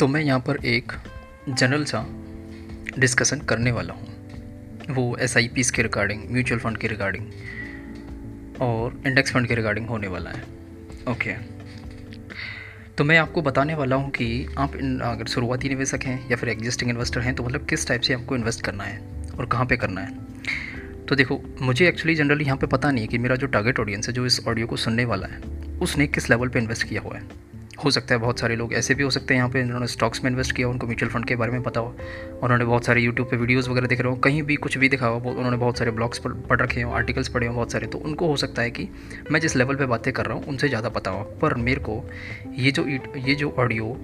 तो मैं यहाँ पर एक जनरल सा डिस्कशन करने वाला हूँ। वो एस आई पीज़ के रिगार्डिंग म्यूचुअल फंड के रिगार्डिंग और इंडेक्स फंड के रिगार्डिंग होने वाला है। ओके तो मैं आपको बताने वाला हूँ कि आप अगर शुरुआती निवेशक हैं या फिर एग्जिस्टिंग इन्वेस्टर हैं तो मतलब किस टाइप से आपको इन्वेस्ट करना है और कहाँ पे करना है। तो देखो, मुझे एक्चुअली जनरली यहाँ पे पता नहीं है कि मेरा जो टारगेट ऑडियंस है, जो इस ऑडियो को सुनने वाला है, उसने किस लेवल पे इन्वेस्ट किया हुआ है। हो सकता है बहुत सारे लोग ऐसे भी हो सकते हैं यहाँ पे इन्होंने स्टॉक्स में इन्वेस्ट किया उनको म्यूचुअल फंड के बारे में पता हो। उन्होंने बहुत सारे यूट्यूब पे वीडियोस वगैरह देख रहे हो, कहीं भी कुछ भी दिखा हो उन्होंने बहुत सारे ब्लॉग्स पढ़ रखे हो आर्टिकल्स पढ़े हो बहुत सारे तो उनको हो सकता है कि मैं जिस लेवल पर बातें कर रहा हूँ, उनसे ज़्यादा पता हो। पर मेरे को ये जो ये जो ऑडियो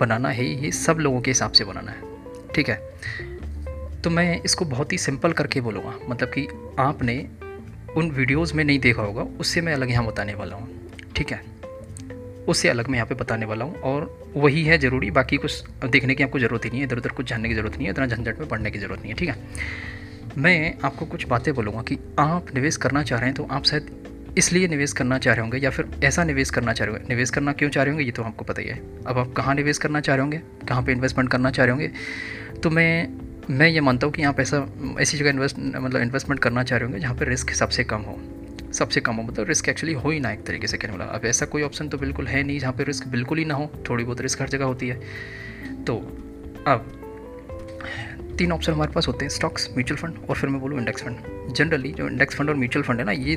बनाना है, ये सब लोगों के हिसाब से बनाना है। ठीक है? तो मैं इसको बहुत ही सिंपल करके बोलूँगा मतलब कि आपने उन वीडियोज़ में नहीं देखा होगा, उससे मैं अलग यहाँ बताने वाला हूँ। ठीक है? उससे अलग मैं यहाँ पे बताने वाला हूँ और वही है ज़रूरी। बाकी कुछ देखने की आपको ज़रूरत ही नहीं है, इधर उधर कुछ जानने की ज़रूरत नहीं है, इतना झंझट में पढ़ने की ज़रूरत नहीं है, ठीक है? मैं आपको कुछ बातें बोलूँगा कि आप निवेश करना चाह रहे हैं तो आप शायद इसलिए निवेश करना चाह रहे होंगे या फिर ऐसा निवेश करना चाह रहे होंगे। निवेश करना क्यों चाह रहे होंगे ये तो आपको पता ही है। अब आप कहाँ निवेश करना चाह रहे होंगे? कहाँ पर इन्वेस्टमेंट करना चाह रहे होंगे? तो मैं मैं ये मानता हूँ कि आप ऐसा, ऐसी जगह इन्वेस्ट मतलब इन्वेस्टमेंट करना चाह रहे होंगे जहाँ पर रिस्क सबसे कम हो। सबसे कम हो मतलब रिस्क एक्चुअली हो ही ना एक तरीके से, कहने वाला। अब ऐसा कोई ऑप्शन तो बिल्कुल है नहीं जहाँ पर रिस्क बिल्कुल ही ना हो, थोड़ी बहुत रिस्क हर जगह होती है। तो अब, तीन ऑप्शन हमारे पास होते हैं स्टॉक्स म्यूचुअल फंड और फिर मैं बोलूँ इंडेक्स फंड जनरली जो इंडेक्स फंड और म्यूचुअल फंड है ना, ये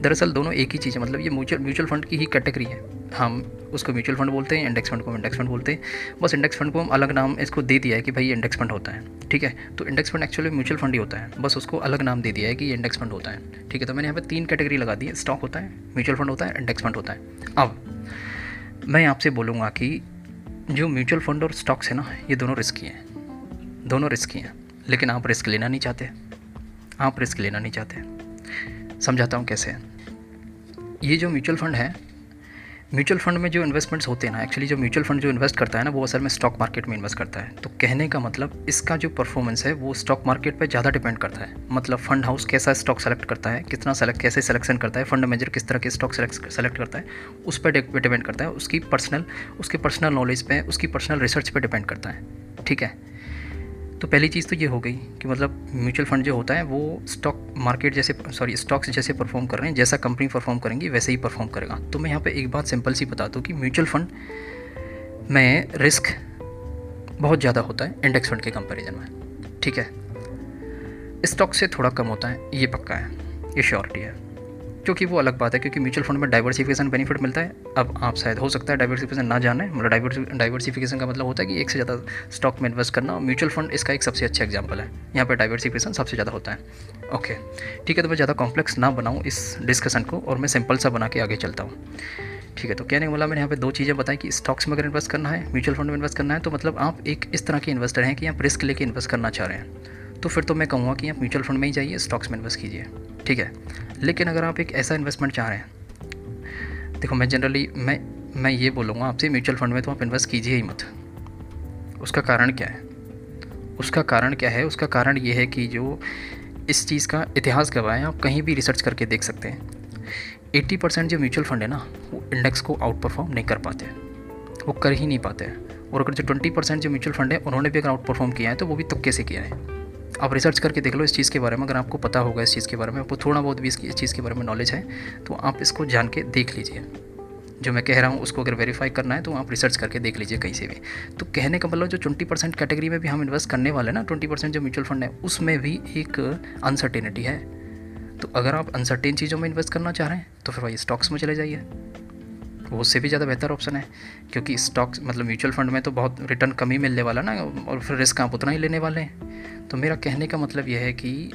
दरअसल दोनों एक ही चीज़ है मतलब ये म्यूचुअल म्यूचुअल फंड की ही कैटेगरी है। हम उसको म्यूचुअल फंड बोलते हैं, इंडेक्स फंड को इंडेक्स फंड बोलते हैं। बस इंडेक्स फंड को हम अलग नाम इसको दे दिया है कि भाई इंडेक्स फंड होता है, ठीक है? तो index fund actually mutual fund ही होता है। बस उसको अलग नाम दे दिया है कि ये इंडेक्स फंड होता है, ठीक है? तो मैंने यहाँ पर तीन कैटेगरी लगा दी है। स्टॉक होता है, म्यूचुअल फंड होता है, इंडेक्स फंड होता है। अब मैं आपसे बोलूँगा कि जो म्यूचुअल फंड और स्टॉक्स है ना, ये दोनों रिस्की हैं। दोनों रिस्की हैं। लेकिन आप रिस्क लेना नहीं चाहते। आप रिस्क लेना नहीं चाहते। समझाता हूँ कैसे ये जो म्यूचुअल फंड है म्यूचुअल फंड में जो इन्वेस्टमेंट्स होते हैं ना एक्चुअली जो म्यूचुअल फंड जो इन्वेस्ट करता है ना, वो असल में स्टॉक मार्केट में इन्वेस्ट करता है। तो कहने का मतलब इसका जो परफॉर्मेंस है, वो स्टॉक मार्केट पर ज़्यादा डिपेंड करता है। मतलब फंड हाउस कैसा स्टॉक सेलेक्ट करता है, कितना सेलेक्ट, कैसे सिलेक्शन करता है, फंड मैनेजर किस तरह के स्टॉक सेलेक्ट करता है, उस पर डिपेंड करता है। उसकी पर्सनल, उसके पर्सनल नॉलेज पर उसकी पर्सनल रिसर्च पर डिपेंड करता है। ठीक है? तो पहली चीज़ तो ये हो गई कि मतलब म्यूचुअल फंड जो होता है, वो स्टॉक मार्केट जैसे, सॉरी, स्टॉक्स जैसे परफॉर्म कर रहे हैं, जैसा कंपनी परफॉर्म करेंगी, वैसे ही परफॉर्म करेगा। तो मैं यहाँ पे एक बात सिंपल सी बता दूँ कि म्यूचुअल फंड में रिस्क बहुत ज़्यादा होता है इंडेक्स फंड के कंपेरिजन में। ठीक है? स्टॉक से थोड़ा कम होता है, ये पक्का है, ये श्योरिटी है। क्योंकि वो अलग बात है, क्योंकि म्यूचुअल फंड में डाइवर्सिफिकेशन बेनिफिट मिलता है। अब आप शायद, हो सकता है डाइवर्सिफिकेशन ना जाने मतलब डाइवर्सिफिकेशन का मतलब होता है कि एक से ज़्यादा स्टॉक में इन्वेस्ट करना। और म्यूचुअल फंड इसका एक सबसे अच्छा एग्ज़ाम्पल है। यहाँ पर डाइवर्सिफिकेशन सबसे ज़्यादा होता है। ओके ठीक है तो मैं ज़्यादा कॉम्प्लेक्स ना बनाऊँ इस डिस्कशन को और मैं सिंपल सा बना के आगे चलता हूँ। ठीक है तो कहने का मतलब मैंने यहाँ पे दो चीज़ें बताई कि स्टॉक्स में अगर इन्वेस्ट करना है म्यूचुअल फंड में इन्वेस्ट करना है तो मतलब आप एक इस तरह के इन्वेस्टर हैं कि आप रिस्क लेके इन्वेस्ट करना चाह रहे हैं। तो फिर तो मैं कहूँगा कि आप म्यूचुअल फंड में ही जाइए, स्टॉक्स में इन्वेस्ट कीजिए, ठीक है? लेकिन अगर आप एक ऐसा इन्वेस्टमेंट चाह रहे हैं, देखो मैं जनरली मैं मैं ये बोलूँगा आपसे म्यूचुअल फंड में तो आप इन्वेस्ट कीजिए ही मत। उसका कारण क्या है? उसका कारण क्या है? उसका कारण ये है कि जो इस चीज़ का इतिहास गवाह है, आप कहीं भी रिसर्च करके देख सकते हैं। 80 परसेंट जो म्यूचुअल फंड है ना, वो इंडेक्स को आउट परफॉर्म नहीं कर पाते वो कर ही नहीं पाते और अगर जो 20 परसेंट जो म्यूचुअल फंड है, उन्होंने भी अगर आउट परफॉर्म किया है तो वो भी तुक्के से किया है। आप रिसर्च करके देख लो इस चीज़ के बारे में, अगर आपको पता होगा इस चीज़ के बारे में, आपको थोड़ा बहुत भी इस चीज़ के बारे में नॉलेज है तो आप इसको जान के देख लीजिए। जो मैं कह रहा हूँ, उसको अगर वेरीफाई करना है तो आप रिसर्च करके देख लीजिए कहीं से भी। तो कहने का मतलब जो ट्वेंटी परसेंट कैटेगरी में भी हम इन्वेस्ट करने वाले हैं ना ट्वेंटी परसेंट जो म्यूचुअल फंड है, उसमें भी एक अनसर्टेनिटी है। तो अगर आप अनसर्टेन चीज़ों में इन्वेस्ट करना चाह रहे हैं तो फिर भाई स्टॉक्स में चले जाइए। वो उससे भी ज़्यादा बेहतर ऑप्शन है, क्योंकि स्टॉक्स मतलब म्यूचुअल फंड में तो बहुत रिटर्न कम ही मिलने वाला ना, और फिर रिस्क आप उतना ही लेने वाले हैं। तो मेरा कहने का मतलब यह है कि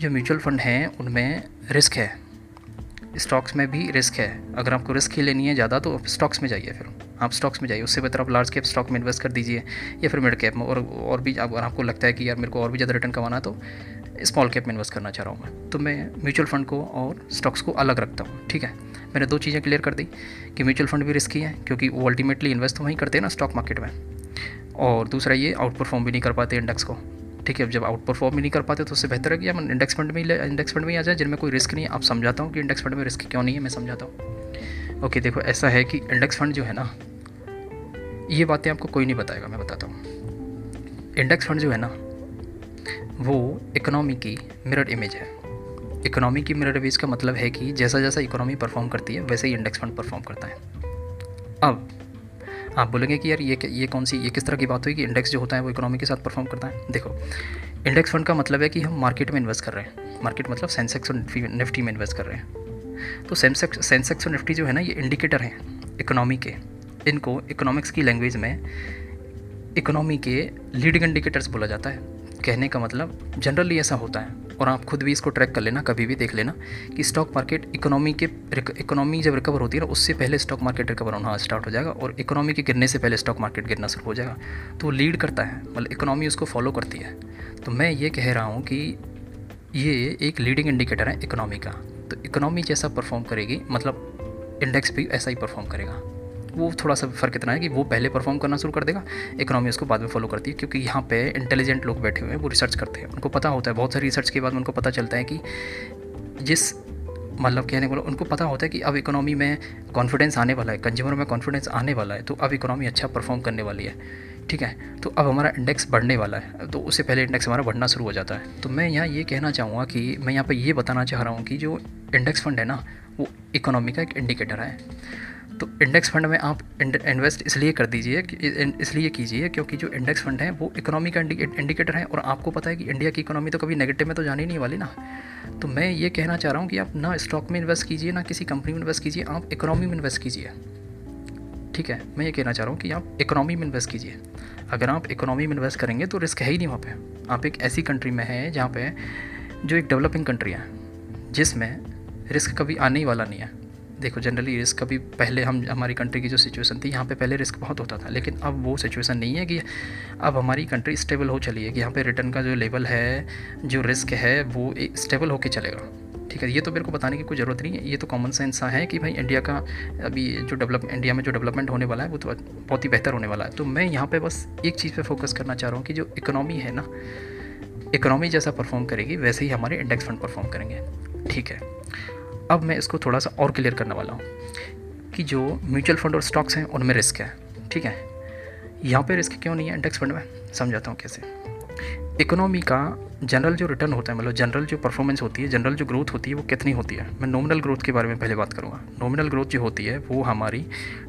जो म्यूचुअल फंड हैं, उनमें रिस्क है। स्टॉक्स में भी रिस्क है। अगर आपको रिस्क ही लेनी है ज़्यादा तो आप स्टॉक्स में जाइए फिर। आप स्टॉक्स में जाइए, उससे बेहतर आप लार्ज कैप स्टॉक में इन्वेस्ट कर दीजिए, या फिर मिड कैप में, और और भी अगर आपको लगता है कि यार मेरे को और भी ज़्यादा रिटर्न कमाना तो स्मॉल कैप में इन्वेस्ट करना चाह रहा हूँ मैं। तो मैं म्यूचुअल फंड को और स्टॉक्स को अलग रखता हूँ, ठीक है? मैंने दो चीज़ें क्लियर कर दी कि म्यूचुअल फंड भी रिस्की है, क्योंकि वो अल्टीमेटली इन्वेस्ट तो वहीं करते हैं ना स्टॉक मार्केट में। और दूसरा ये आउट परफॉर्म भी नहीं कर पाते इंडेक्स को, ठीक है? जब आउट परफॉर्म भी नहीं कर पाते तो उससे बेहतर है कि हम इंडेक्स फंड में इंडेक्स फंड में आ जाए, जिनमें कोई रिस्क नहीं है। आप समझाता हूँ कि इंडेक्स फंड में रिस्क क्यों नहीं है, मैं समझाता हूँ। ओके देखो, ऐसा है कि इंडेक्स फंड जो है ना, ये बातें आपको कोई नहीं बताएगा, मैं बताता हूँ। इंडेक्स फंड जो है ना वो इकोनॉमी की मिरर इमेज है। इकोनॉमी की मिरर इमेज का मतलब है कि जैसा जैसा इकोनॉमी परफॉर्म करती है, वैसे ही इंडेक्स फंड परफॉर्म करता है। अब, आप बोलेंगे कि यार ये ये कौन सी, ये किस तरह की बात हुई कि इंडेक्स जो होता है वो इकोनॉमी के साथ परफॉर्म करता है? देखो इंडेक्स फंड का मतलब है कि हम मार्केट में इन्वेस्ट कर रहे हैं। मार्केट मतलब सेंसेक्स और निफ्टी में इन्वेस्ट कर रहे हैं। तो सेंसेक्स सेंसेक्स और निफ्टी जो है ना, ये इंडिकेटर हैं इकोनॉमी के। इनको इकोनॉमिक्स की लैंग्वेज में इकोनॉमी के लीडिंग इंडिकेटर्स बोला जाता है। कहने का मतलब जनरली ऐसा होता है। और आप खुद भी इसको ट्रैक कर लेना, कभी भी देख लेना कि स्टॉक मार्केट इकोनॉमी के इकोनॉमी जब रिकवर होती है ना, उससे पहले स्टॉक मार्केट रिकवर होना स्टार्ट हो जाएगा और इकोनॉमी के गिरने से पहले स्टॉक मार्केट गिरना शुरू हो जाएगा। तो वो लीड करता है मतलब इकोनॉमी उसको फॉलो करती है। तो मैं ये कह रहा हूँ कि ये एक लीडिंग इंडिकेटर है इकोनॉमी का। तो इकोनॉमी जैसा परफॉर्म करेगी मतलब इंडेक्स भी ऐसा ही परफॉर्म करेगा। वो थोड़ा सा फ़र्क इतना है कि वो पहले परफॉर्म करना शुरू कर देगा इकोनॉमी उसको बाद में फॉलो करती है, क्योंकि यहाँ पे इंटेलिजेंट लोग बैठे हुए हैं, वो रिसर्च करते हैं। उनको पता होता है, बहुत सारी रिसर्च के बाद उनको पता चलता है कि जिस मतलब कहने को उनको पता होता है कि अब इकोनॉमी में कॉन्फिडेंस आने वाला है कंज्यूमर में कॉन्फिडेंस आने वाला है तो अब इकोनॉमी अच्छा परफॉर्म करने वाली है, ठीक है? तो अब हमारा इंडेक्स बढ़ने वाला है तो उससे पहले इंडेक्स हमारा बढ़ना शुरू हो जाता है। तो मैं यहाँ ये कहना चाहूँगा कि मैं यहाँ पर ये बताना चाह रहा हूँ कि जो इंडेक्स फंड है ना, वो इकोनॉमी का एक इंडिकेटर है। तो इंडेक्स फंड में आप इन्वेस्ट इसलिए कर दीजिए इसलिए कीजिए क्योंकि जो इंडेक्स फंड है, वो इकोनॉमी का इंडिकेटर है और आपको पता है कि इंडिया की इकोनॉमी तो कभी नेगेटिव में तो जानी नहीं वाली ना। तो मैं ये कहना चाह रहा हूँ कि आप ना स्टॉक में इन्वेस्ट कीजिए, ना किसी कंपनी में इन्वेस्ट कीजिए, आप इकोनॉमी में इन्वेस्ट कीजिए। ठीक है? मैं ये कहना चाह रहा हूँ कि आप इकोनॉमी में इन्वेस्ट कीजिए। अगर आप इकोनॉमी में इन्वेस्ट करेंगे तो रिस्क है ही नहीं वहाँ पे। आप एक ऐसी कंट्री में है जहाँ पे जो एक डेवलपिंग कंट्री है, जिसमें रिस्क कभी आने ही वाला नहीं है। देखो जनरली रिस्क अभी पहले हम, हमारी कंट्री की जो सिचुएशन थी, यहाँ पे पहले रिस्क बहुत होता था, लेकिन अब वो सिचुएशन नहीं है कि अब हमारी कंट्री स्टेबल हो चली है, कि यहाँ पे रिटर्न का जो लेवल है, जो रिस्क है, वो स्टेबल होकर चलेगा। ठीक है, ये तो मेरे को बताने की कोई ज़रूरत नहीं है, ये तो कॉमन सेंस सा है कि भाई इंडिया का अभी जो डेवलप इंडिया में जो डेवलपमेंट होने वाला है, वो तो बहुत ही बेहतर होने वाला है। तो मैं यहाँ पे बस एक चीज़ पे फोकस करना चाह रहा हूँ कि जो इकोनॉमी है ना इकोनॉमी जैसा परफॉर्म करेगी, वैसे ही हमारे इंडेक्स फंड परफॉर्म करेंगे। ठीक है? अब मैं इसको थोड़ा सा और क्लियर करने वाला हूँ कि जो म्यूचुअल फंड और स्टॉक्स हैं, उनमें रिस्क है, ठीक है? यहाँ पे रिस्क क्यों नहीं है? इंडेक्स फंड में, समझाता हूँ कैसे। इकोनॉमी का जनरल जो रिटर्न होता है मतलब जनरल जो परफॉर्मेंस होती है जनरल जो ग्रोथ होती है, वो कितनी होती है? मैं नॉमिनल ग्रोथ के बारे में पहले बात करूँगा। नॉमिनल ग्रोथ जो होती है, वो हमारी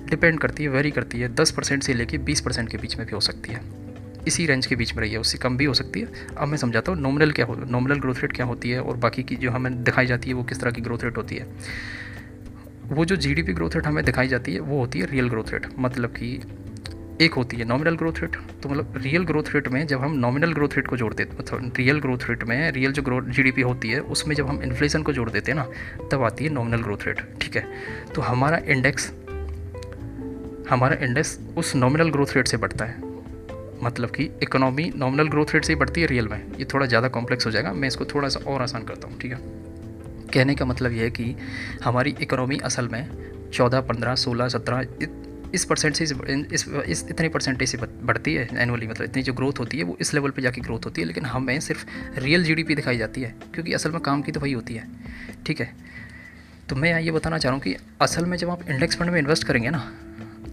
डिपेंड करती है वेरी करती है, दस परसेंट से लेकर बीस परसेंट के बीच में भी हो सकती है। इसी रेंज के बीच में रही है, उससे कम भी हो सकती है। अब मैं समझाता हूँ नॉमिनल क्या हो नॉमिनल ग्रोथ रेट क्या होती है और बाकी की जो हमें दिखाई जाती है, वो किस तरह की ग्रोथ रेट होती है। वो जो जीडीपी ग्रोथ रेट हमें दिखाई जाती है, वो होती है रियल ग्रोथ रेट मतलब कि एक होती है नॉमिनल ग्रोथ रेट तो मतलब रियल ग्रोथ रेट में जब हम नॉमिनल ग्रोथ रेट को जोड़ देते मतलब रियल ग्रोथ रेट में रियल जो ग्रोथ जीडीपी होती है, उसमें जब हम इन्फ्लेशन को जोड़ देते हैं ना, तब आती है नॉमिनल ग्रोथ रेट ठीक है? तो हमारा इंडेक्स हमारा इंडेक्स उस नॉमिनल ग्रोथ रेट से बढ़ता है। मतलब कि इकोनॉमी नॉमिनल ग्रोथ रेट से ही बढ़ती है रियल में। ये थोड़ा ज़्यादा कॉम्प्लेक्स हो जाएगा। मैं इसको थोड़ा सा और आसान करता हूँ, ठीक है? कहने का मतलब ये है कि हमारी इकोनॉमी असल में चौदह, पंद्रह, सोलह, सत्रह इस परसेंट से इस इस इतने परसेंटेज से बढ़ती है एनुअली मतलब इतनी जो ग्रोथ होती है, वो इस लेवल पे जाके ग्रोथ होती है। लेकिन हमें सिर्फ़ रियल जीडीपी दिखाई जाती है, क्योंकि असल में काम की तो वही होती है, ठीक है? तो मैं ये बताना चाह रहा हूँ कि असल में जब आप इंडेक्स फंड में इन्वेस्ट करेंगे ना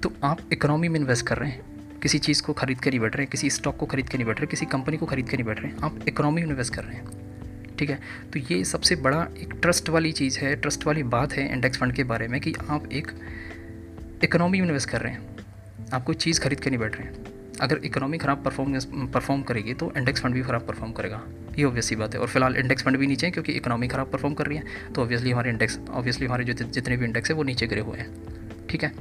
तो आप इकोनॉमी में इन्वेस्ट कर रहे हैं। किसी चीज़ को खरीद कर नहीं बैठ रहे, किसी स्टॉक को खरीद कर नहीं बैठ रहे, किसी कंपनी को खरीद कर नहीं बैठ रहे, आप इकोनॉमी में इन्वेस्ट कर रहे हैं, ठीक है? तो ये सबसे बड़ा एक ट्रस्ट वाली चीज़ है ट्रस्ट वाली बात है इंडेक्स फंड के बारे में कि आप एक इकोनॉमी में इन्वेस्ट कर रहे हैं, आप कोई चीज़ खरीद कर नहीं बैठ रहे हैं। अगर इकोनॉमी ख़राब परफॉर्मेंस परफॉर्म करेगी तो इंडेक्स फंड भी ख़राब परफॉर्म करेगा, ये ऑब्वियसली बात है। और फ़िलहाल इंडेक्स फंड भी नीचे है क्योंकि इकोनॉमी ख़राब परफॉर्म कर रही है तो ऑब्वियसली हमारे इंडेक्स ऑब्वियसली हमारे जो जितने भी इंडेक्स है वो नीचे गिरे हुए हैं, ठीक है?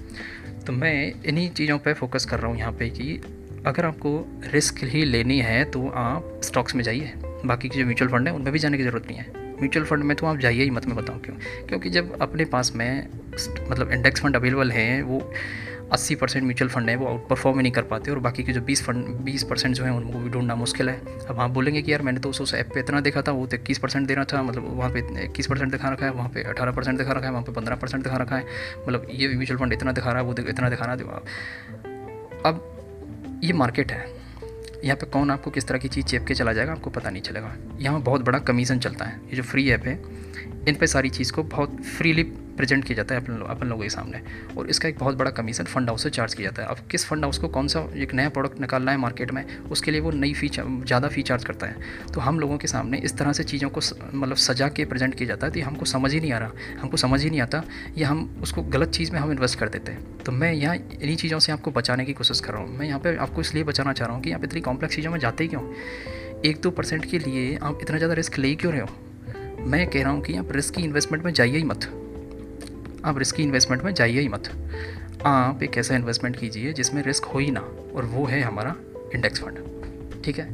तो मैं इन्हीं चीज़ों पर फोकस कर रहा हूँ यहाँ पे कि अगर आपको रिस्क ही लेनी है तो आप स्टॉक्स में जाइए। बाकी के जो म्यूचुअल फंड है, उनमें भी जाने की ज़रूरत नहीं है। म्यूचुअल फंड में तो आप जाइए ही, मत मैं बताऊँ क्यों? क्योंकि जब अपने पास में मतलब इंडेक्स फंड अवेलेबल हैं, वो अस्सी परसेंट म्यूचुअल फंड है, वो आउट परफॉर्म ही नहीं कर पाते और बाकी के जो बीस फंड, बीस परसेंट जो है, उनको भी ढूंढना मुश्किल है। अब आप बोलेंगे कि यार मैंने तो उस ऐप पे इतना देखा था, वो तो इक्कीस परसेंट देना था मतलब वहाँ पे इक्कीस परसेंट दिखा रखा है, वहाँ पे अठारह परसेंट दिखा रखा है, वहाँ पे पंद्रह परसेंट दिखा रखा है। मतलब ये म्यूचुअल फंड इतना दिखा रहा है, वो इतना दिखा रहा है अब ये मार्केट है, यहाँ पे कौन आपको किस तरह की चीज़ चेप के चला जाएगा, आपको पता नहीं चलेगा। यहाँ बहुत बड़ा कमीशन चलता है, ये जो फ्री ऐप है, इन पर सारी चीज़ को बहुत फ्रीली प्रेजेंट किया जाता है अपन अपन लोगों के सामने। और इसका एक बहुत बड़ा कमीशन फंड हाउस से चार्ज किया जाता है। अब किस फंड हाउस को कौन सा एक नया प्रोडक्ट निकालना है मार्केट में, उसके लिए वो नई फ़ी ज़्यादा फ़ी चार्ज करता है। तो हम लोगों के सामने इस तरह से चीज़ों को मतलब सजा के प्रेजेंट किया जाता है तो हमको समझ ही नहीं आ रहा। हमको समझ ही नहीं आता या हम उसको गलत चीज़ में हम इन्वेस्ट कर देते हैं। तो मैं यहाँ इन्हीं चीज़ों से आपको बचाने की कोशिश कर रहा हूँ। मैं यहाँ पर आपको इसलिए बचाना चाह रहा हूँ कि आप इतनी कॉम्प्लेक्स चीज़ों में जाते ही क्यों? एक दो परसेंट के लिए आप इतना ज़्यादा रिस्क ले क्यों रहे हो? मैं कह रहा हूँ कि आप रिस्की इन्वेस्टमेंट में जाइए ही मत। आप रिस्की इन्वेस्टमेंट में जाइए ही मत। आप एक ऐसा इन्वेस्टमेंट कीजिए जिसमें रिस्क हो ही ना, और वो है हमारा इंडेक्स फंड ठीक है?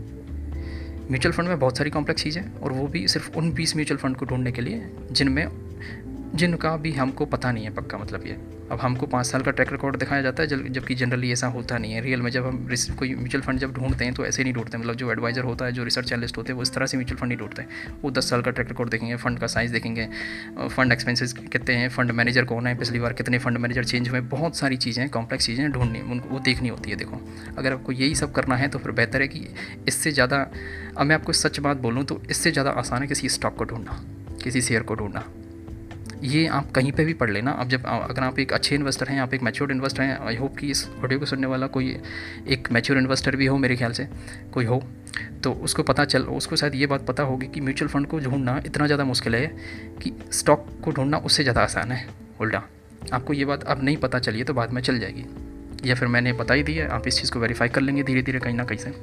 म्यूचुअल फंड में बहुत सारी कॉम्प्लेक्स चीज़ें और वो भी सिर्फ़ उन बीस म्यूचुअल फंड को ढूँढने के लिए, जिनमें जिनका भी हमको पता नहीं है, पक्का मतलब ये। अब हमको पाँच साल का ट्रैक रिकॉर्ड दिखाया जाता है जबकि जनरली ऐसा होता नहीं है। रियल में जब हम कोई म्यूचुअल फंड जब ढूंढते हैं तो ऐसे नहीं ढूंढते। मतलब जो एडवाइजर होता है, जो रिसर्च एनलिस्ट होते हैं, वो इस तरह से म्यूचुअल फंड नहीं ढूंढते हैं। वो दस साल का ट्रैक रिकॉर्ड देखेंगे फंड का साइज़ देखेंगे फंड एक्सपेंसेस कितने हैं फंड मैनेजर कौन है, पिछली बार कितने फंड मैनेजर चेंज हुए बहुत सारी चीज़ें कॉम्प्लेक्स चीज़ें ढूंढनी, उनको वो देखनी होती है, देखो। अगर आपको यही सब करना है तो फिर बेहतर है कि इससे ज़्यादा अब मैं आपको सच बात बोलूँ तो इससे ज़्यादा आसान है किसी स्टॉक को ढूंढना, किसी शेयर को ढूंढना। ये आप कहीं पे भी पढ़ लेना। अब जब अगर आप एक अच्छे इन्वेस्टर हैं, आप एक मैच्योर इन्वेस्टर हैं आई होप कि इस वीडियो को सुनने वाला कोई एक मैच्योर इन्वेस्टर भी हो मेरे ख्याल से, कोई हो तो उसको पता चल, उसको शायद ये बात पता होगी कि म्यूचुअल फंड को ढूंढना इतना ज़्यादा मुश्किल है कि स्टॉक को ढूंढना उससे ज़्यादा आसान है। उल्टा, आपको ये बात अब नहीं पता चलिए तो बाद में चल जाएगी। या फिर मैंने बता ही दिया आप इस चीज़ को वेरीफाई कर लेंगे धीरे धीरे कहीं ना कहीं से।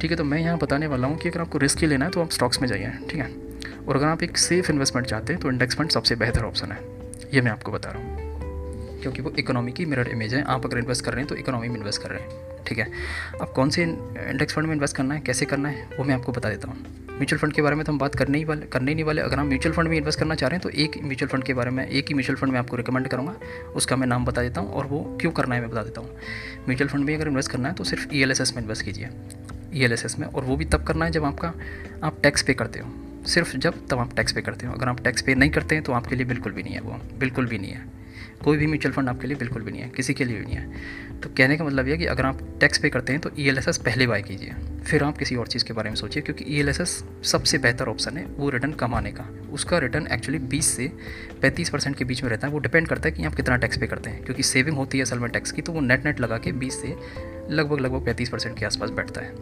ठीक है तो मैं यहाँ बताने वाला हूँ कि अगर आपको रिस्क ही लेना है तो आप स्टॉक्स में जाइए, ठीक है? और अगर आप एक सेफ़ इन्वेस्टमेंट चाहते हैं तो इंडेक्स फंड सबसे बेहतर ऑप्शन है। ये मैं आपको बता रहा हूँ। क्योंकि वो इकोनॉमी की मिरर इमेज है। आप अगर इन्वेस्ट कर रहे हैं तो इकोनॉमी में इन्वेस्ट कर रहे हैं। ठीक है? अब कौन से इंडेक्स फंड में इन्वेस्ट करना है, कैसे करना है, वो मैं आपको बता देता हूँ। म्यूचुअल फंड के बारे में तो हम बात करने ही वाले करने ही नहीं वाले। अगर हम म्यूचुअल फंड में इन्वेस्ट करना चाह रहे हैं तो एक म्यूचुअल फंड के बारे में एक ही म्यूचुअल फंड में आपको रिकमेंड करूँगा। उसका मैं नाम बता देता हूँ और वो क्यों करना है मैं बता देता हूँ। म्यूचुअल फंड में अगर इन्वेस्ट करना है तो सिर्फ़ ईएलएसएस में इन्वेस्ट कीजिए। ईएलएसएस में। और वो भी तब करना है जब आपका आप टैक्स पे करते हो। सिर्फ़ जब तब आप टैक्स पे करते हो। अगर आप टैक्स पे नहीं करते हैं तो आपके लिए बिल्कुल भी नहीं है वो। बिल्कुल भी नहीं है। कोई भी म्यूचुअल फंड आपके लिए बिल्कुल भी नहीं है। किसी के लिए भी नहीं है। तो कहने का मतलब यह कि अगर आप टैक्स पे करते हैं तो ई e पहले बाय कीजिए। फिर आप किसी और चीज़ के बारे में सोचिए, क्योंकि ई e सबसे बेहतर ऑप्शन है वो रिटर्न कमाने का। उसका रिटर्न एक्चुअली 20 से 35 परसेंट के बीच में रहता है। वो डिपेंड करता है कि आप कितना टैक्स पे करते हैं। क्योंकि सेविंग होती है असल में टैक्स की तो वो नेट नेट लगा के बीस से लगभग लगभग पैंतीस परसेंट के आसपास बैठता है।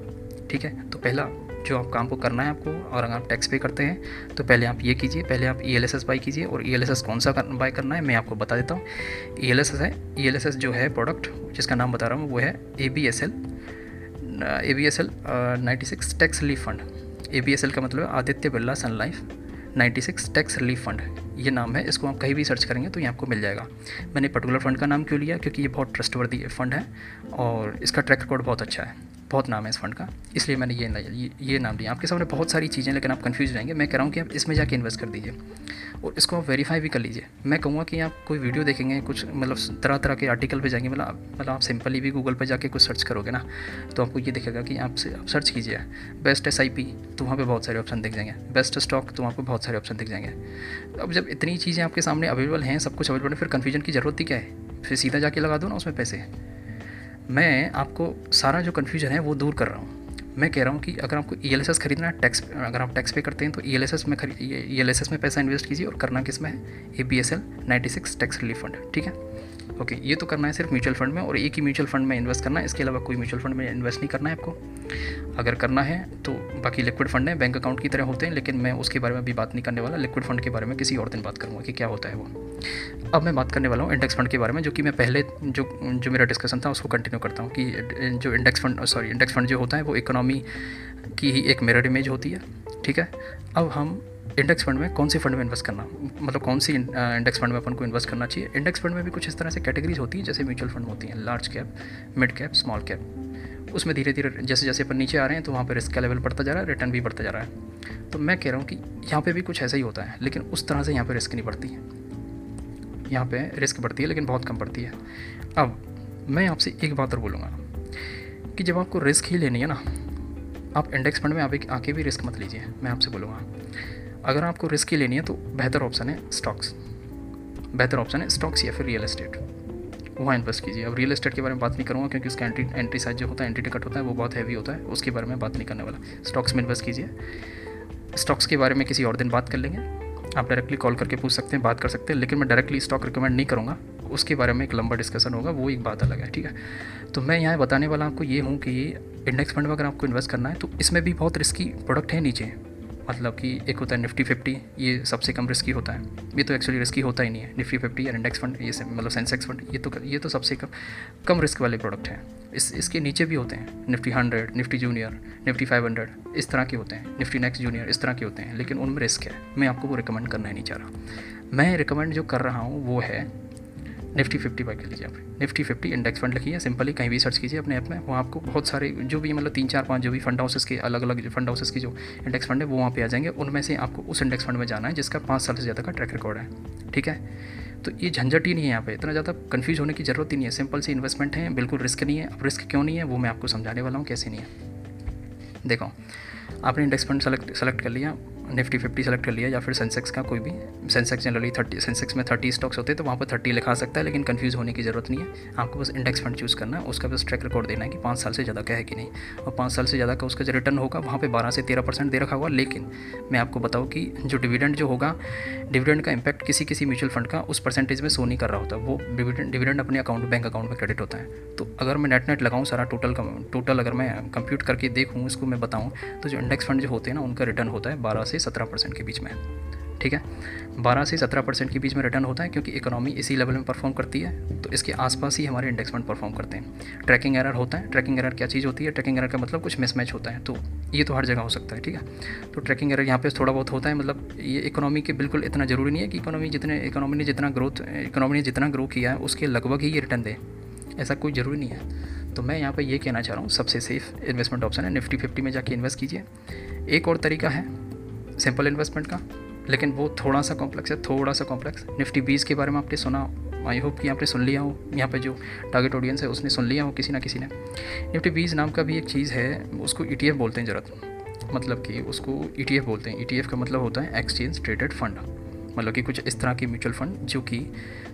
ठीक है? तो पहला जो आप काम को करना है आपको, और अगर आप टैक्स पे करते हैं तो पहले आप ये कीजिए, पहले आप E L S S buy कीजिए, और ई एल एस एस कौन सा बाई करना है, मैं आपको बता देता हूँ। ई एल एस एस है ई एल एस एस जो है प्रोडक्ट जिसका नाम बता रहा हूँ, वो है A B S L A B S L ninety six tax relief fund A B S L का मतलब Aditya Birla Sun Life 96 tax relief fund ये नाम है, इसको आप कहीं भी सर्च करेंगे तो ये आपको मिल जाएगा। मैंने पर्टिकुलर फंड का नाम क्यों लिया? क्योंकि ये बहुत ट्रस्टवर्दी फंड है, और इसका ट्रैक रिकॉर्ड बहुत अच्छा है। बहुत नाम है इस फंड का इसलिए मैंने ये ये, ये नाम लिया आपके सामने बहुत सारी चीज़ें लेकिन आप कन्फ्यूज़ रहेंगे। मैं कह रहा हूँ कि आप इसमें जाके इन्वेस्ट कर दीजिए और इसको आप वेरीफाई भी कर लीजिए। मैं कहूँगा कि आप कोई वीडियो देखेंगे कुछ मतलब तरह तरह के आर्टिकल पे जाएँगे मतलब मतलब आप सिंपली भी गूगल पे जाके कुछ सर्च करोगे ना तो आपको ये दिखेगा कि आपसे आप सर्च कीजिए। बेस्ट एस आई पी तो वहाँ पर बहुत सारे ऑप्शन दिख जाएँगे। बेस्ट स्टॉक तो पर बहुत सारे ऑप्शन दिख जाएँगे। अब जब इतनी चीज़ें आपके सामने अवेलेबल हैं सब कुछ अवेलेबल है फिर कन्फ्यूज़न की ज़रूरत ही क्या है? फिर सीधा जाके लगा दो ना उसमें पैसे। मैं आपको सारा जो कन्फ्यूज़न है वो दूर कर रहा हूँ। मैं कह रहा हूँ कि अगर आपको ई एल एस एस खरीदना है टैक्स अगर आप टैक्स पे करते हैं तो ई एल एस एस में खरीद ई एल एस एस में पैसा इन्वेस्ट कीजिए और करना किसमें है? A B S L ninety six tax relief fund ठीक है? ओके, ये तो करना है सिर्फ़ म्यूचुअल फंड में और एक ही म्यूचुअल फंड में इन्वेस्ट करना है, इसके अलावा कोई म्यूचुअल फंड में इन्वेस्ट नहीं करना है आपको। अगर करना है तो बाकी लिक्विड फंड है बैंक अकाउंट की तरह होते हैं, लेकिन मैं उसके बारे में अभी बात नहीं करने वाला लिक्विड फंड के बारे में किसी और दिन बात करूँगा कि क्या होता है वो। अब मैं बात करने वाला हूँ इंडेक्स फंड के बारे में, जो कि मैं पहले जो जो मेरा डिस्कशन था उसको कंटिन्यू करता हूँ कि, जो index fund sorry index fund जो होता है वो इकोनॉमी की ही एक मिरर इमेज होती है, ठीक है? अब हम इंडेक्स फंड में कौन सी फंड में इन्वेस्ट करना मतलब कौन सी इंडेक्स फंड में अपन को इन्वेस्ट करना चाहिए? इंडेक्स फंड में भी कुछ इस तरह से कैटेगरीज होती हैं, जैसे म्यूचुअल फंड होती हैं large cap mid cap small cap उसमें धीरे धीरे जैसे जैसे अपन नीचे आ रहे हैं तो वहाँ पर रिस्क का लेवल बढ़ता जा रहा है रिटर्न भी बढ़ता जा रहा है। तो मैं कह रहा हूँ कि यहाँ पर भी कुछ ऐसा ही होता है, लेकिन उस तरह से यहाँ पर रिस्क नहीं बढ़ती है। यहाँ पे रिस्क बढ़ती है, लेकिन बहुत कम बढ़ती है। अब मैं आपसे एक बात और बोलूँगा, कि जब आपको रिस्क ही लेनी है ना, आप इंडेक्स फंड में आप आके भी रिस्क मत लीजिए, मैं आपसे बोलूँगा। अगर आपको रिस्की लेनी है तो बेहतर ऑप्शन है स्टॉक्स। बेहतर ऑप्शन है स्टॉक्स या फिर रियल एस्टेट। वहाँ इन्वेस्ट कीजिए। अब रियल एस्टेट के बारे में बात नहीं करूँगा क्योंकि उसका एंट्री एंट्री साइज़ जो होता है, एंट्री टिकट होता है, वो बहुत हैवी होता है। उसके बारे में बात नहीं करने वाला। स्टॉक्स में इन्वेस्ट कीजिए। स्टॉक्स के बारे में किसी और दिन बात कर लेंगे। आप डायरेक्टली कॉल करके पूछ सकते हैं, बात कर सकते हैं, लेकिन मैं डायरेक्टली स्टॉक रिकमेंड नहीं करूँगा। उसके बारे में एक लंबा डिस्कशन होगा, वो एक बात अलग है, ठीक है? तो मैं यहाँ बताने वाला आपको ये हूँ कि इंडेक्स फंड में अगर आपको इन्वेस्ट करना है तो इसमें भी बहुत रिस्की प्रोडक्ट है नीचे। मतलब कि एक होता है निफ्टी फिफ्टी, ये सबसे कम रिस्की होता है। ये तो एक्चुअली रिस्की होता ही नहीं है। निफ्टी फिफ्टी या इंडेक्स फंड ये मतलब सेंसेक्स फंड ये तो ये तो सबसे कम कम रिस्क वाले प्रोडक्ट हैं। इस, इसके नीचे भी होते हैं। Nifty hundred Nifty junior Nifty five hundred इस तरह के होते हैं। निफ्टी नेक्स्ट जूनियर इस तरह के होते हैं। लेकिन उनमें रिस्क है। मैं आपको वो रिकमेंड करना ही नहीं चाह रहा। मैं रिकमेंड जो कर रहा हूँ, वो है निफ्टी फिफ्टी बाई कर लीजिए आप। निफ्टी फिफ्टी इंडेक्स फंड लिखिए, सिंपली कहीं भी सर्च कीजिए अपने ऐप में, वहाँ आपको बहुत सारे जो भी मतलब तीन, चार, पाँच जो भी फंड हाउसेस के अलग अलग फंड हाउसेस की जो इंडेक्स फंड है, वो वहाँ पे आ जाएँगे। उनमें से आपको उस इंडेक्स फंड में जाना है, जिसका पाँच साल से ज़्यादा का ट्रैक रिकॉर्ड है। ठीक है? तो ये झंझट ही नहीं है यहाँ पे। इतना ज़्यादा कन्फ्यूज़ होने की ज़रूरत ही नहीं है। सिंपल सी इन्वेस्टमेंट है, बिल्कुल रिस्क नहीं है। अब रिस्क क्यों नहीं है, वो मैं आपको समझाने वाला हूँ, कैसे नहीं है। देखो, आपने इंडेक्स फंड सेलेक्ट सेलेक्ट कर लिया। निफ्टी फिफ्टी सेलेक्ट कर लिया या फिर सेंसेक्स का कोई भी। सेंसेक्स जनरली थर्टी सेंसेक्स में थर्टी स्टॉक्स होते हैं तो वहाँ पर थर्टी लिखा सकता है, लेकिन कन्फ्यूज़ होने की ज़रूरत नहीं है। आपको बस इंडेक्स फंड चूज़ करना है, उसका बस ट्रैक रिकॉर्ड देना है कि पाँच साल से ज़्यादा का है कि नहीं। और पाँच साल से ज़्यादा का उसका जो रिटर्न होगा, वहाँ पर बारह से तेरह परसेंट दे रखा होगा लेकिन मैं आपको बताऊँ कि जो डिविडेंड जो होगा डिविडेंड का इंपैक्ट किसी किसी म्यूचुअल फंड का, उस परसेंटेज में शो नहीं कर रहा होता। वो डिविडेंड अपने अकाउंट बैंक अकाउंट में क्रेडिट होता है। तो अगर मैं नेट नेट लगाऊँ, सारा टोटल टोटल अगर मैं कंप्यूट करके देखूँ इसको मैं बताऊँ तो जो इंडेक्स फंड जो होते हैं ना, उनका रिटर्न होता है बारह से सत्रह परसेंट के बीच में ठीक है? 12 से 17 परसेंट के बीच में रिटर्न होता है क्योंकि इकोनॉमी इसी लेवल में परफॉर्म करती है तो इसके आसपास ही हमारे इंडेक्स फंड परफॉर्म करते हैं। ट्रैकिंग एरर होता है ट्रैकिंग एरर क्या चीज़ होती है? ट्रैकिंग एरर का मतलब कुछ मिसमैच होता है तो ये तो हर जगह हो सकता है, ठीक है? तो ट्रैकिंग एरर यहाँ पे थोड़ा बहुत होता है मतलब ये इकोनॉमी के बिल्कुल इतना ज़रूरी नहीं है कि इकोनॉमी जितने इकोनॉमी ने जितना ग्रोथ इकोनॉमी ने जितना ग्रो किया है, उसके लगभग ही ये रिटर्न दे। ऐसा कोई ज़रूरी नहीं है। तो मैं यहाँ पर ये कहना चाह रहा हूँ, सबसे सेफ़ इन्वेस्टमेंट ऑप्शन है निफ्टी फिफ्टी में जाके इन्वेस्ट कीजिए। एक और तरीका है सिंपल इन्वेस्टमेंट का, लेकिन वो थोड़ा सा कॉम्प्लेक्स है, थोड़ा सा कॉम्प्लेक्स निफ्टी बीस के बारे में आपने सुना आई होप कि आपने सुन लिया हो। यहाँ पे जो टारगेट ऑडियंस है, उसने सुन लिया हो, किसी ना किसी ने। निफ्टी बीस नाम का भी एक चीज़ है, उसको ई e बोलते हैं ज़रूरत मतलब कि उसको ई e बोलते हैं। ई e का मतलब होता है एक्सचेंज ट्रेडेड फंड मतलब कि कुछ इस तरह के म्यूचुअल फंड जो कि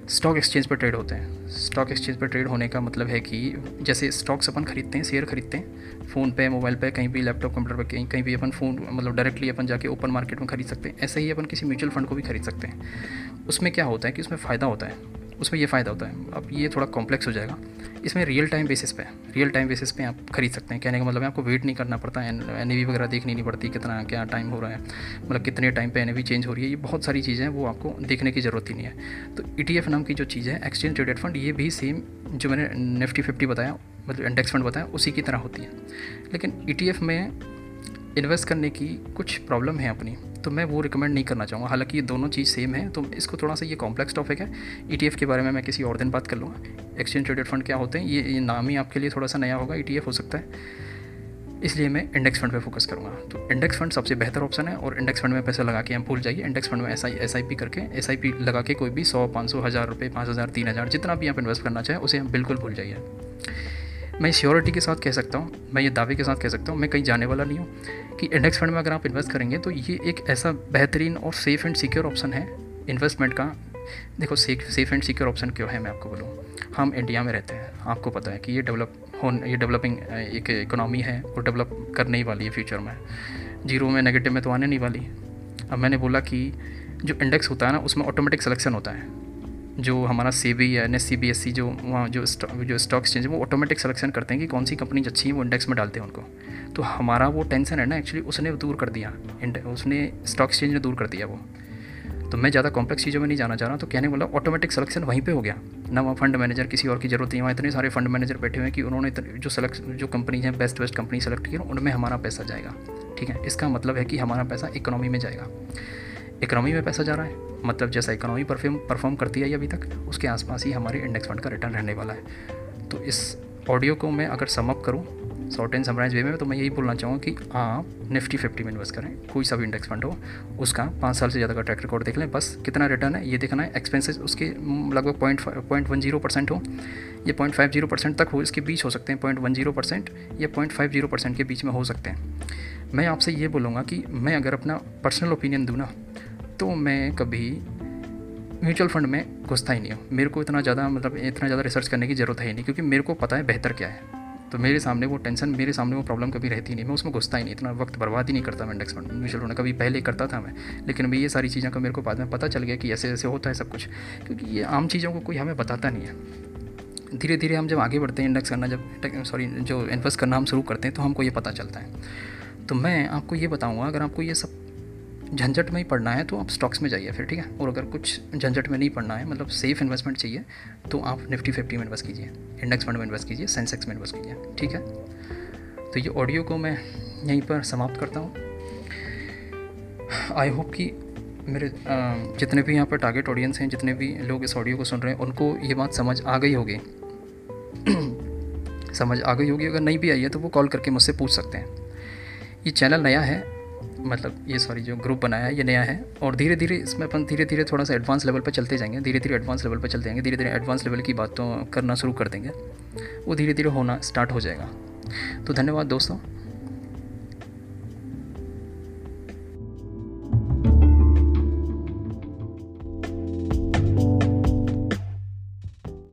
स्टॉक एक्सचेंज पर ट्रेड होते हैं। स्टॉक एक्सचेंज पर ट्रेड होने का मतलब है कि जैसे स्टॉक्स अपन खरीदते हैं शेयर खरीदते हैं फ़ोन पे मोबाइल पे, कहीं भी लैपटॉप कंप्यूटर पर कहीं कहीं भी अपन फ़ोन मतलब डायरेक्टली अपन जाके ओपन मार्केट में खरीद सकते हैं। ऐसे ही अपन किसी म्यूचुअल फंड को भी खरीद सकते हैं। उसमें क्या होता है कि उसमें फ़ायदा होता है। उसमें ये फ़ायदा होता है। अब ये थोड़ा कॉम्प्लेक्स हो जाएगा। इसमें रियल टाइम बेसिस पे रियल टाइम बेसिस पे आप खरीद सकते हैं। कहने का मतलब है आपको वेट नहीं करना पड़ता है एन वगैरह देखनी नहीं पड़ती कितना, क्या टाइम हो रहा है मतलब कितने टाइम पे एन चेंज हो रही है। ये बहुत सारी चीज़ें हैं, वो आपको देखने की ज़रूरत ही नहीं है। तो ई e नाम की जो चीज़ है एक्सचेंज ट्रेडेड फंड ये भी सेम जो मैंने निफ्टी फिफ्टी बताया मतलब इंडेक्स फंड बताया, उसी की तरह होती है। लेकिन ई e में इन्वेस्ट करने की कुछ प्रॉब्लम है अपनी। तो मैं वो रिकमेंड नहीं करना चाहूँगा। हालाँकि ये दोनों चीज़ सेम है तो इसको थोड़ा सा ये कॉम्प्लेक्स टॉपिक है। ई e के बारे में मैं किसी और दिन बात कर लूँगा। एक्सचेंज ट्रेडेड फंड क्या होते हैं? ये, ये नाम ही आपके लिए थोड़ा सा नया होगा। ई e हो सकता है। इसलिए मैं इंडेक्स फंड पे फोकस करूँगा। तो इंडेक्स फंड सबसे बेहतर ऑप्शन है और इंडेक्स फंड में पैसा लगा के हम भूल जाइए। इंडेक्स फंड में S I S I P करके एस आई पी लगा के कोई भी सौ पाँच सौ हज़ार रुपये पाँच हज़ार तीन हज़ार जितना भी आप इन्वेस्ट करना चाहें उसे हम बिल्कुल भूल जाइए। मैं श्योरिटी के साथ कह सकता हूँ, मैं ये दावे के साथ कह सकता हूँ, मैं कहीं जाने वाला नहीं हूँ कि इंडेक्स फंड में अगर आप इन्वेस्ट करेंगे तो ये एक ऐसा बेहतरीन और सेफ़ एंड सिक्योर ऑप्शन है इन्वेस्टमेंट का। देखो सेफ़ एंड सिक्योर ऑप्शन क्यों है मैं आपको बोलूँ? हम इंडिया में रहते हैं, आपको पता है कि ये डेवलप हो, ये डेवलपिंग एक इकोनॉमी है और डेवलप करने ही वाली है फ्यूचर में। ज़ीरो में नेगेटिव में तो आने नहीं वाली। अब मैंने बोला कि जो इंडेक्स होता है ना, उसमें ऑटोमेटिक सिलेक्शन होता है। जो हमारा सी बी या N S C B S C जो वहाँ जो जो स्टॉक एक्सचेंज है, वो ऑटोमेटिक सिलेक्शन करते हैं कि कौन सी कंपनी अच्छी है, वो इंडेक्स में डालते हैं उनको। तो हमारा वो टेंशन है ना एक्चुअली उसने दूर कर दिया। उसने स्टॉक एक्सचेंज ने दूर कर दिया वो। तो मैं ज़्यादा कॉम्प्लेक्स चीज़ों में नहीं जाना चाह रहा तो कहने वाला ऑटोमेटिक सिलेक्शन वहीं पे हो गया। ना वहाँ फंड मैनेजर किसी और की ज़रूरत नहीं, वहाँ इतने सारे फंड मैनेजर बैठे हुए हैं कि उन्होंने जो सेलेक्ट जो कंपनी है बेस्ट बेस्ट कंपनी सेलेक्ट की, उनमें हमारा पैसा जाएगा। ठीक है? इसका मतलब है कि हमारा पैसा इकोनॉमी में जाएगा। इकोनॉमी में पैसा जा रहा है। मतलब जैसा इकोनॉमी परफ्यूम परफॉर्म करती है अभी तक, उसके आसपास ही हमारे इंडेक्स फंड का रिटर्न रहने वाला है। तो इस ऑडियो को मैं अगर समअप करूँ शॉर्ट एंड समराइज वे में तो मैं यही बोलना चाहूँगा कि आप निफ्टी फिफ्टी में इन्वेस्ट करें, कोई सा भी इंडेक्स फंड हो, उसका पाँच साल से ज़्यादा का ट्रैक रिकॉर्ड देख लें, बस कितना रिटर्न है, ये देखना है एक्सपेंसेस उसके लगभग point point one zero percent हो, ये पॉइंट फाइव ज़ीरो परसेंट तक हो, इसके बीच हो सकते हैं पॉइंट वन ज़ीरो परसेंट या पॉइंट फाइव ज़ीरो परसेंट के बीच में हो सकते हैं। मैं आपसे ये बोलूँगा कि मैं अगर अपना पर्सनल ओपिनियन दूँ ना तो मैं कभी म्यूचुअल फंड में घुसता ही नहीं हूँ। मेरे को इतना ज़्यादा मतलब इतना ज़्यादा रिसर्च करने की ज़रूरत है ही नहीं, क्योंकि मेरे को पता है बेहतर क्या है। तो मेरे सामने वो टेंशन मेरे सामने वो प्रॉब्लम कभी रहती नहीं। मैं उसमें घुसता ही नहीं, इतना वक्त बर्बाद ही नहीं करता मैं इंडेक्स फंड म्यूचुअल फंड कभी पहले करता था मैं, लेकिन अभी ये सारी चीज़ों का मेरे को बाद में पता चल गया कि ऐसे ऐसे होता है सब कुछ, क्योंकि ये आम चीज़ों को कोई हमें बताता नहीं है। धीरे धीरे हम जब आगे बढ़ते हैं इंडेक्स करना, जब सॉरी जो इन्वेस्ट करना हम शुरू करते हैं तो हमको ये पता चलता है। तो मैं आपको ये बताऊँगा, अगर आपको ये सब झंझट में ही पढ़ना है तो आप स्टॉक्स में जाइए फिर, ठीक है? और अगर कुछ झंझट में नहीं पढ़ना है मतलब सेफ़ इन्वेस्टमेंट चाहिए तो आप निफ्टी फिफ्टी में इन्वेस्ट कीजिए इंडेक्स फंड में इन्वेस्ट कीजिए सेंसेक्स में इन्वेस्ट कीजिए, ठीक है? तो ये ऑडियो को मैं यहीं पर समाप्त करता हूँ। आई होप कि मेरे जितने भी यहाँ पर टारगेट ऑडियंस हैं, जितने भी लोग इस ऑडियो को सुन रहे हैं, उनको ये बात समझ आ गई होगी। समझ आ गई होगी, अगर नहीं भी आई है तो वो कॉल करके मुझसे पूछ सकते हैं। ये चैनल नया है मतलब ये सॉरी जो ग्रुप बनाया है ये नया है और धीरे धीरे इसमें अपन धीरे धीरे थोड़ा सा एडवांस लेवल पर चलते जाएँगे धीरे धीरे एडवांस लेवल पर चलते जाएँगे धीरे धीरे एडवांस लेवल की बात करना शुरू कर देंगे, वो धीरे धीरे होना स्टार्ट हो जाएगा। तो धन्यवाद दोस्तों।